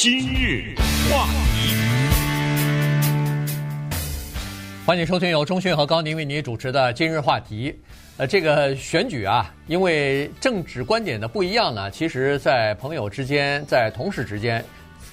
今日话题，欢迎收听由钟迅和高宁为您主持的今日话题。呃，这个选举啊，因为政治观点的不一样呢，其实，在朋友之间，在同事之间。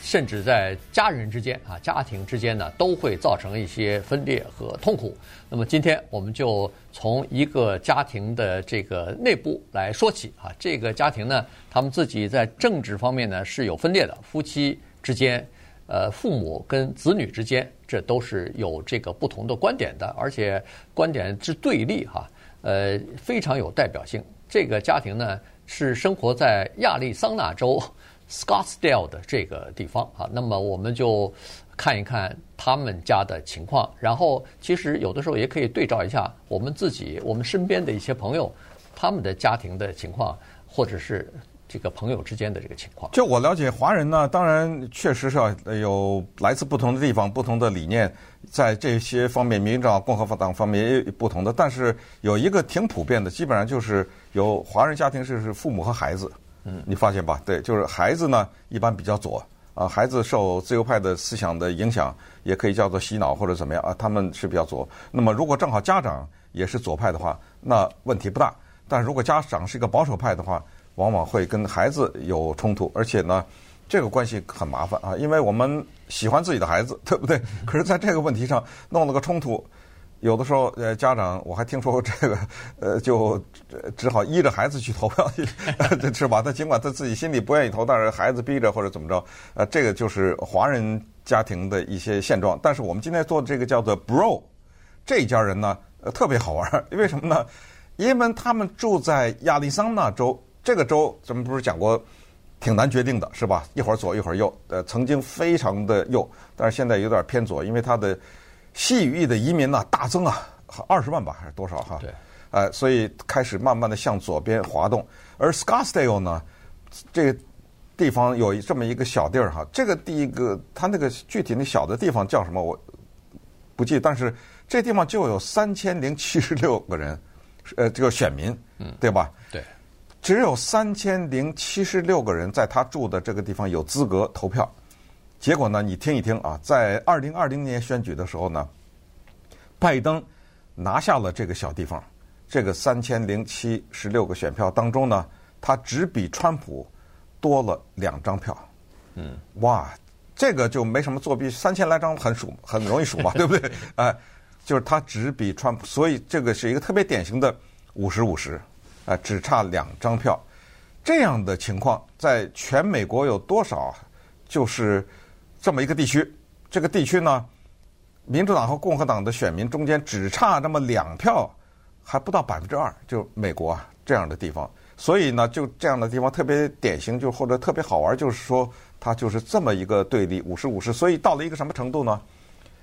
甚至在家人之间啊，家庭之间呢，都会造成一些分裂和痛苦。那么今天我们就从一个家庭的这个内部来说起啊。这个家庭呢，他们自己在政治方面呢是有分裂的，夫妻之间、呃，父母跟子女之间，这都是有这个不同的观点的，而且观点之对立哈，呃，非常有代表性。这个家庭呢是生活在亚利桑那州。Scottsdale 的这个地方啊，那么我们就看一看他们家的情况，然后其实有的时候也可以对照一下我们自己、我们身边的一些朋友他们的家庭的情况，或者是这个朋友之间的这个情况。就我了解，华人呢，当然确实是要有来自不同的地方、不同的理念，在这些方面，民主党、共和党方面也有不同的，但是有一个挺普遍的，基本上就是有华人家庭是是父母和孩子。嗯，你发现吧？对，就是孩子呢，一般比较左啊。孩子受自由派的思想的影响，也可以叫做洗脑或者怎么样啊。他们是比较左。那么，如果正好家长也是左派的话，那问题不大。但如果家长是一个保守派的话，往往会跟孩子有冲突，而且呢，这个关系很麻烦啊，因为我们喜欢自己的孩子，对不对？可是在这个问题上弄了个冲突。有的时候，呃，家长我还听说过这个，呃，就只好依着孩子去投票去，是吧？他尽管他自己心里不愿意投，但是孩子逼着或者怎么着，呃，这个就是华人家庭的一些现状。但是我们今天做的这个叫做 Bro，这一家人呢，呃，特别好玩，为什么呢？因为他们住在亚利桑那州，这个州咱们不是讲过挺难决定的，是吧？一会儿左一会儿右，呃，曾经非常的右，但是现在有点偏左，因为他的。西语裔的移民呢大增啊，二十万吧还是多少哈？对，呃，所以开始慢慢的向左边滑动。而 Scottsdale 呢，这个地方有这么一个小地儿哈，这个第一个它那个具体那小的地方叫什么我不记，但是这地方就有三千零七十六个人，呃，这个选民，嗯，对吧？对，只有三千零七十六个人在他住的这个地方有资格投票。结果呢？你听一听啊，在二零二零年选举的时候呢，拜登拿下了这个小地方，这个三千零七十六个选票当中呢，他只比川普多了两张票。嗯，哇，这个就没什么作弊，三千来张很数，很容易数嘛，对不对？哎，就是他只比川普，所以这个是一个特别典型的五十五十，啊，只差两张票。这样的情况在全美国有多少？就是。这么一个地区，这个地区呢，民主党和共和党的选民中间只差那么两票，还不到百分之二，就美国啊这样的地方，所以呢，就这样的地方特别典型，就或者特别好玩，就是说它就是这么一个对立，五十五十。所以到了一个什么程度呢？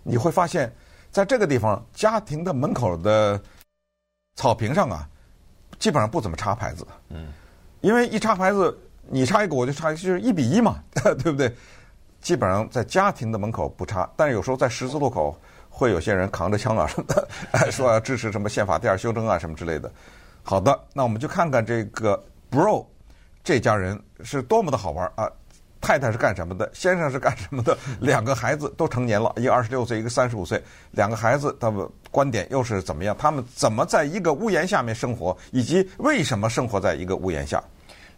你会发现，在这个地方，家庭的门口的草坪上啊，基本上不怎么插牌子，嗯，因为一插牌子，你插一个我就插一个，就是一比一嘛，对不对？基本上在家庭的门口不插，但是有时候在十字路口会有些人扛着枪啊什么的，说要支持什么宪法第二修正啊什么之类的。好的，那我们就看看这个 Bro 这家人是多么的好玩啊！太太是干什么的？先生是干什么的？两个孩子都成年了，一个二十六岁，一个三十五岁。两个孩子他们观点又是怎么样？他们怎么在一个屋檐下面生活？以及为什么生活在一个屋檐下？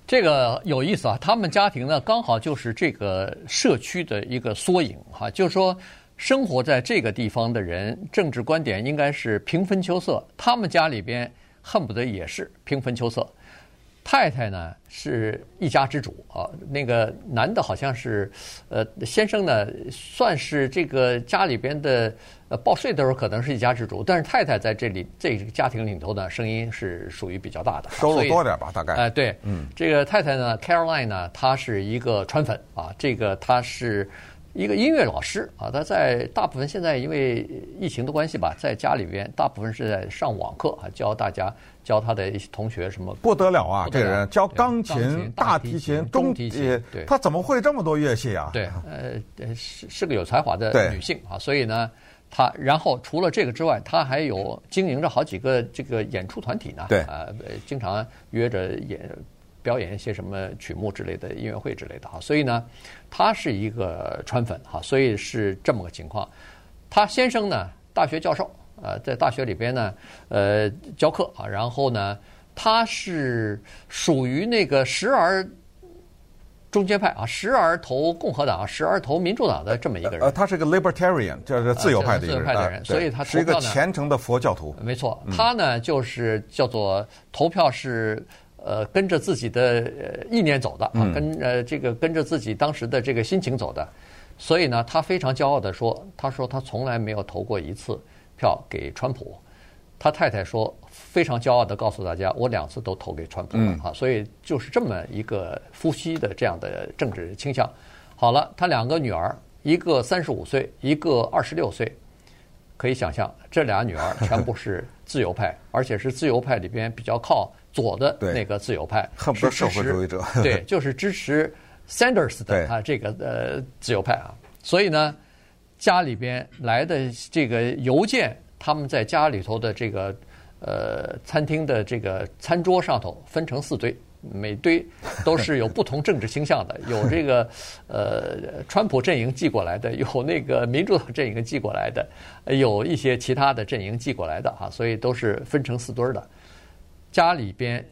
这个有意思啊，他们家庭呢刚好就是这个社区的一个缩影哈，就是说生活在这个地方的人，政治观点应该是平分秋色，他们家里边恨不得也是平分秋色。太太呢是一家之主啊，那个男的好像是，呃，先生呢算是这个家里边的呃报税的时候可能是一家之主，但是太太在这里这个家庭里头呢声音是属于比较大的，收入多点吧，大概。哎、呃，对，嗯，这个太太呢，Caroline 呢，她是一个川粉啊，这个她是。一个音乐老师啊，她在大部分现在因为疫情的关系吧，在家里边大部分是在上网课啊，教大家教他的一些同学什么不得了啊！这个人教钢琴、大提琴、中提琴，对，他怎么会这么多乐器啊？对，呃，是是个有才华的女性啊，所以呢，她然后除了这个之外，她还有经营着好几个这个演出团体呢，对，啊，经常约着演。表演一些什么曲目之类的音乐会之类的哈。所以呢，她是一个川粉哈，所以是这么个情况。她先生呢，大学教授，呃，在大学里边呢，呃，教课啊，然后呢，他是属于那个时而。中间派啊，时而投共和党，时而投民主党的这么一个人。呃，他是个 libertarian，就是自由派的一个人。自由派的人，所以他是一个虔诚的佛教徒。没错，他呢就是叫做投票是呃跟着自己的意念走的啊，跟呃这个跟着自己当时的这个心情走的。所以呢，他非常骄傲的说：“他说他从来没有投过一次票给川普。”他太太说。非常骄傲地告诉大家，我两次都投给川普了啊，所以就是这么一个夫妻的这样的政治倾向。好了，他两个女儿，一个三十五岁，一个二十六岁，可以想象，这俩女儿全部是自由派，而且是自由派里边比较靠左的那个自由派，恨不得社会主义者，对，就是支持 Sanders 的啊这个呃自由派啊。所以呢，家里边来的这个邮件，他们在家里头的这个。呃，餐厅的这个餐桌上头分成四堆，每堆都是有不同政治倾向的，有这个 呃川普阵营寄过来的，有那个民主党阵营寄过来的，有一些其他的阵营寄过来的哈，所以都是分成四堆的。家里边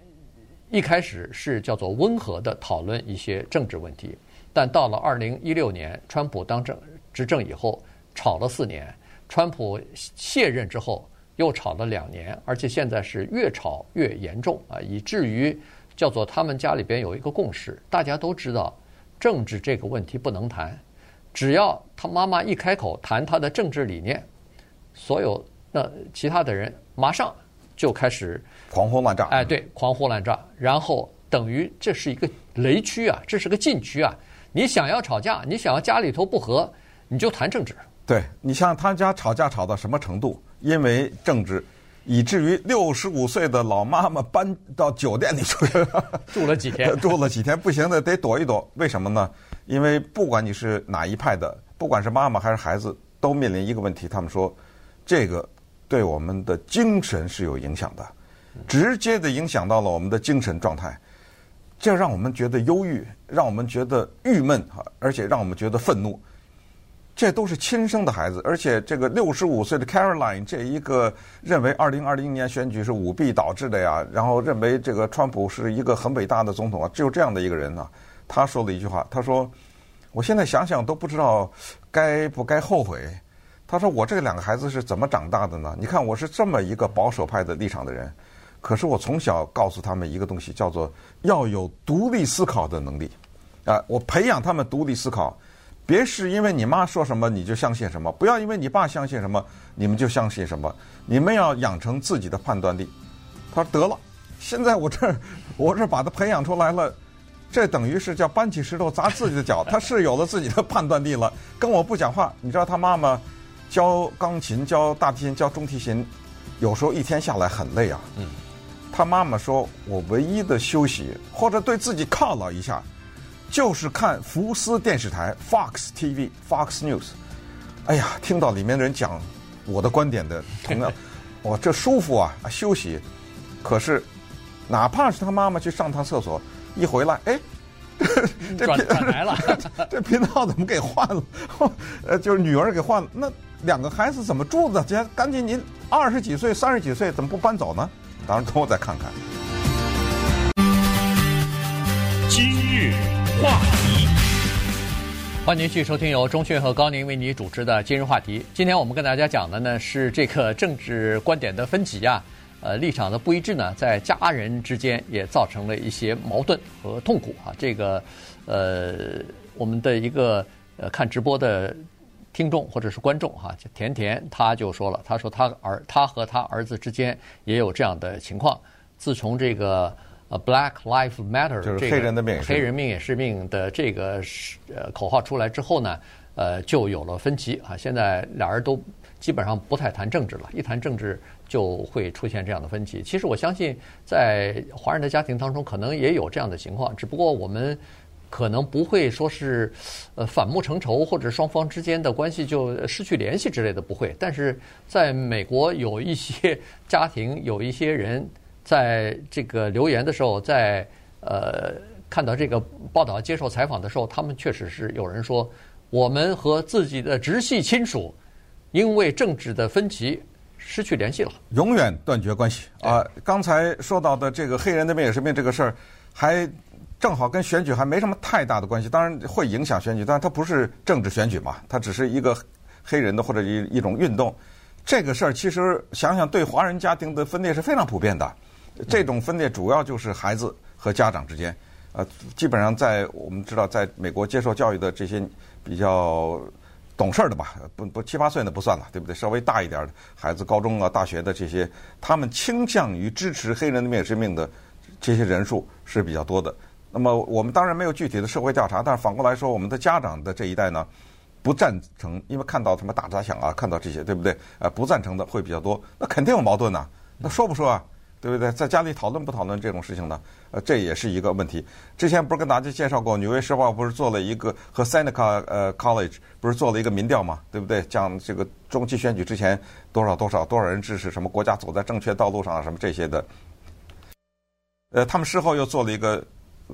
一开始是叫做温和的讨论一些政治问题，但到了二零一六年，川普当政执政以后，吵了四年，川普卸任之后。又吵了两年，而且现在是越吵越严重啊，以至于叫做他们家里边有一个共识，大家都知道政治这个问题不能谈，只要他妈妈一开口谈他的政治理念，所有那其他的人马上就开始狂轰乱炸。哎，对，狂轰乱炸，然后等于这是一个雷区啊，这是个禁区啊，你想要吵架，你想要家里头不和，你就谈政治。对，你像他家吵架吵到什么程度？因为政治，以至于六十五岁的老妈妈搬到酒店里去住了几天，住了几天，不行的得躲一躲。为什么呢？因为不管你是哪一派的，不管是妈妈还是孩子，都面临一个问题。他们说，这个对我们的精神是有影响的，直接的影响到了我们的精神状态，这让我们觉得忧郁，让我们觉得郁闷，而且让我们觉得愤怒。这都是亲生的孩子，而且这个六十五岁的 Caroline 这一个认为二零二零年选举是舞弊导致的呀，然后认为这个川普是一个很伟大的总统啊，只有这样的一个人呢，他说了一句话，他说：“我现在想想都不知道该不该后悔。”他说：“我这两个孩子是怎么长大的呢？你看我是这么一个保守派的立场的人，可是我从小告诉他们一个东西，叫做要有独立思考的能力啊，我培养他们独立思考。”别是因为你妈说什么你就相信什么，不要因为你爸相信什么你们就相信什么，你们要养成自己的判断力。他说得了，现在我这 我这把他培养出来了，这等于是叫搬起石头砸自己的脚。他是有了自己的判断力了，跟我不讲话。你知道他妈妈教钢琴、教大提琴、教中提琴，有时候一天下来很累啊。嗯，他妈妈说我唯一的休息或者对自己犒劳一下。就是看福斯电视台 Fox TV Fox News，哎呀，听到里面的人讲我的观点的，同样，我这舒服啊，休息。可是，哪怕是他妈妈去上趟厕所，一回来，哎，这转转来了，这频道怎么给换了？呃，就是女儿给换了。那两个孩子怎么住的？这，赶紧您二十几岁、三十几岁，怎么不搬走呢？当然，等我再看看。话题，欢迎您继续收听由钟讯和高宁为你主持的今日话题。今天我们跟大家讲的呢是这个政治观点的分歧啊，呃，立场的不一致呢，在家人之间也造成了一些矛盾和痛苦啊。这个呃，我们的一个呃看直播的听众或者是观众哈，甜甜他就说了，他说他儿他和他儿子之间也有这样的情况，自从这个。呃，Black Lives Matter，就是黑人的命，黑人命也是命的这个是呃口号出来之后呢，呃，就有了分歧啊。现在俩人都基本上不太谈政治了，一谈政治就会出现这样的分歧。其实我相信，在华人的家庭当中，可能也有这样的情况，只不过我们可能不会说是呃反目成仇，或者双方之间的关系就失去联系之类的，不会。但是在美国，有一些家庭，有一些人。在这个留言的时候，在呃，看到这个报道接受采访的时候，他们确实是有人说，我们和自己的直系亲属因为政治的分歧失去联系了，永远断绝关系啊！刚才说到的这个黑人那边也是面这个事儿，还正好跟选举还没什么太大的关系，当然会影响选举，但是它不是政治选举嘛，它只是一个黑人的或者一一种运动。这个事儿其实想想对华人家庭的分裂是非常普遍的，这种分裂主要就是孩子和家长之间，呃，基本上在我们知道，在美国接受教育的这些比较懂事儿的吧，不不七八岁的不算了，对不对？稍微大一点的孩子，高中啊、大学的这些，他们倾向于支持黑人的灭绝命的这些人数是比较多的。那么我们当然没有具体的社会调查，但是反过来说，我们的家长的这一代呢？不赞成，因为看到什么大杂响啊，看到这些，对不对？呃，不赞成的会比较多，那肯定有矛盾呐。那说不说啊？对不对？在家里讨论不讨论这种事情呢？呃，这也是一个问题。之前不是跟大家介绍过，《纽约时报》不是做了一个和 Seneca 呃 College 不是做了一个民调嘛？对不对？讲这个中期选举之前多少多少多少人支持什么国家走在正确道路上啊，什么这些的。呃，他们事后又做了一个，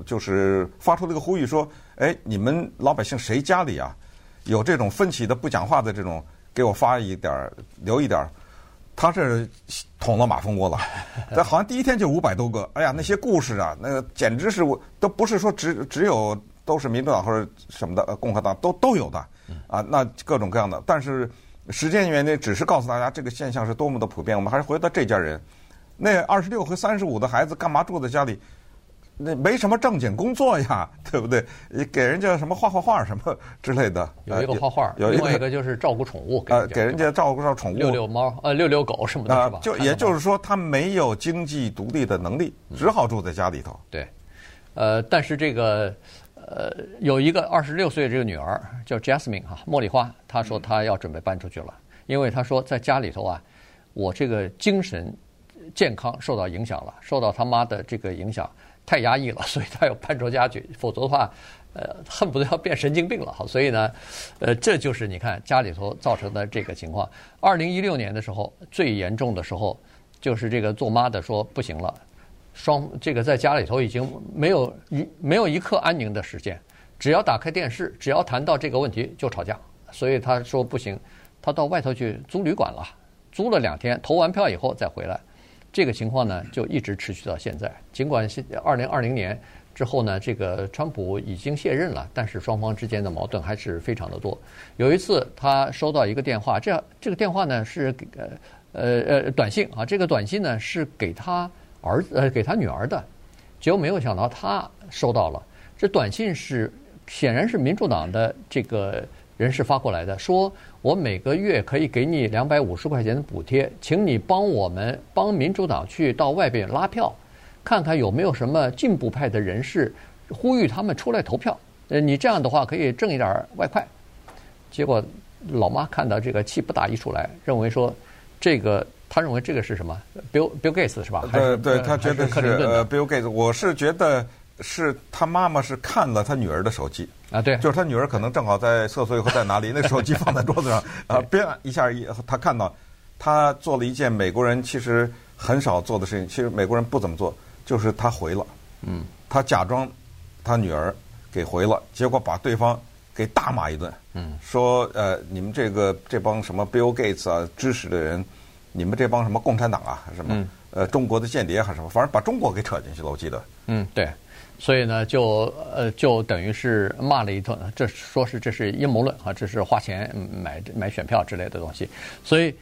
就是发出了一个呼吁说：哎，你们老百姓谁家里啊？有这种分歧的不讲话的这种，给我发一点儿，留一点儿，他是捅了马蜂窝了。他好像第一天就五百多个，哎呀，那些故事啊，那个简直是我都不是说只只有都是民主党或者什么的，共和党都都有的啊，那各种各样的。但是时间原因，只是告诉大家这个现象是多么的普遍。我们还是回到这家人，那二十六和三十五的孩子干嘛住在家里？那没什么正经工作呀，对不对？给人家什么画画画什么之类的。有一个画画，有另外一个就是照顾宠物。呃，给人家照顾照宠物，遛遛猫，呃，遛遛狗什么的，是吧？就也就是说，他没有经济独立的能力，只好住在家里头。对，呃，但是这个呃，有一个二十六岁的这个女儿叫 Jasmine 哈，茉莉花，她说她要准备搬出去了，因为她说在家里头啊，我这个精神健康受到影响了，受到他妈的这个影响。太压抑了，所以他要搬出家去，否则的话，呃，恨不得要变神经病了。好，所以呢，呃，这就是你看家里头造成的这个情况。二零一六年的时候，最严重的时候，就是这个做妈的说不行了，双这个在家里头已经没有一没有一刻安宁的时间，只要打开电视，只要谈到这个问题就吵架。所以他说不行，他到外头去租旅馆了，租了两天，投完票以后再回来。这个情况呢，就一直持续到现在。尽管现二零二零年之后呢，这个川普已经卸任了，但是双方之间的矛盾还是非常的多。有一次，他收到一个电话，这这个电话呢是呃呃呃短信啊，这个短信呢是给他儿子呃给他女儿的，结果没有想到他收到了。这短信是显然是民主党的这个人士发过来的，说。我每个月可以给你两百五十块钱的补贴，请你帮我们帮民主党去到外边拉票，看看有没有什么进步派的人士，呼吁他们出来投票。呃，你这样的话可以挣一点外快。结果老妈看到这个气不打一处来，认为说这个他认为这个是什么？Bill Bill Gates 是吧？对对，他觉得是呃 Bill Gates。我是觉得。是他妈妈是看了他女儿的手机。啊，对，就是他女儿可能正好在厕所以后在哪里，那手机放在桌子上啊，别一下一他看到他做了一件美国人其实很少做的事情，其实美国人不怎么做，就是他回了，嗯，他假装他女儿给回了，结果把对方给大骂一顿，嗯，说呃你们这个这帮什么 Bill Gates 啊支持的人，你们这帮什么共产党啊什么，嗯、呃中国的间谍还是什么，反正把中国给扯进去了，我记得，嗯，对。所以呢，就呃，就等于是骂了一顿，这说是这是阴谋论啊，这是花钱买买选票之类的东西。所以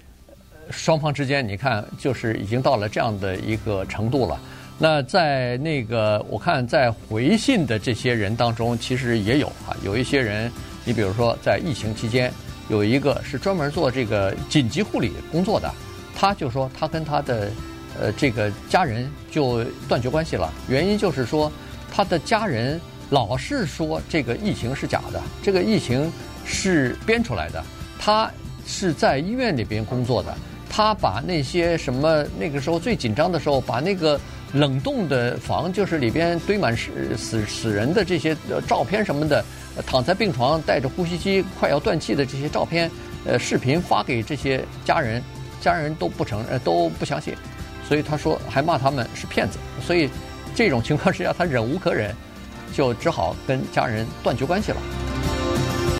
双方之间，你看，就是已经到了这样的一个程度了。那在那个我看在回信的这些人当中，其实也有啊，有一些人，你比如说在疫情期间，有一个是专门做这个紧急护理工作的，他就说他跟他的呃这个家人就断绝关系了，原因就是说。他的家人老是说这个疫情是假的，这个疫情是编出来的。他是在医院里边工作的，他把那些什么那个时候最紧张的时候，把那个冷冻的房，就是里边堆满死死死人的这些照片什么的，躺在病床带着呼吸机快要断气的这些照片，呃，视频发给这些家人，家人都不承认，都不相信，所以他说还骂他们是骗子，所以。这种情况之下，他忍无可忍，就只好跟家人断绝关系了。